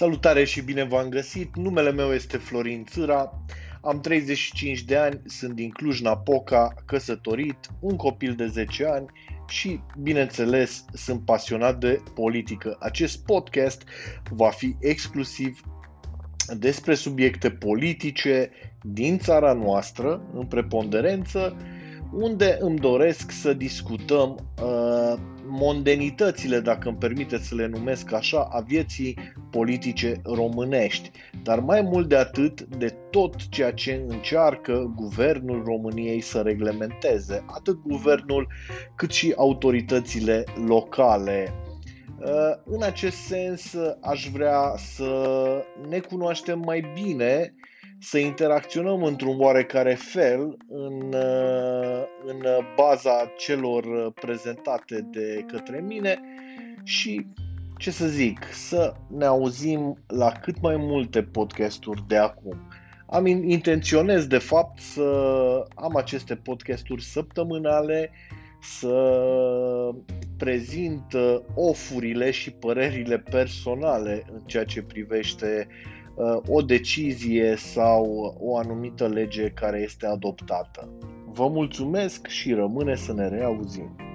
Salutare și bine v-am găsit! Numele meu este Florin Țâra, am 35 de ani, sunt din Cluj-Napoca, căsătorit, un copil de 10 ani și, bineînțeles, sunt pasionat de politică. Acest podcast va fi exclusiv despre subiecte politice din țara noastră, în preponderență, unde îmi doresc să discutăm uh, mondenitățile, dacă îmi permiteți să le numesc așa, a vieții politice românești, dar mai mult de atât de tot ceea ce încearcă guvernul României să reglementeze, atât guvernul cât și autoritățile locale. Uh, în acest sens, aș vrea să ne cunoaștem mai bine să interacționăm într-un oarecare fel în, uh, în baza celor prezentate de către mine și ce să zic, să ne auzim la cât mai multe podcasturi de acum. Am intenționez de fapt să am aceste podcasturi săptămânale, să prezint ofurile și părerile personale în ceea ce privește Uh, o decizie sau o anumită lege care este adoptată. Vă mulțumesc și rămâne să ne reauzim.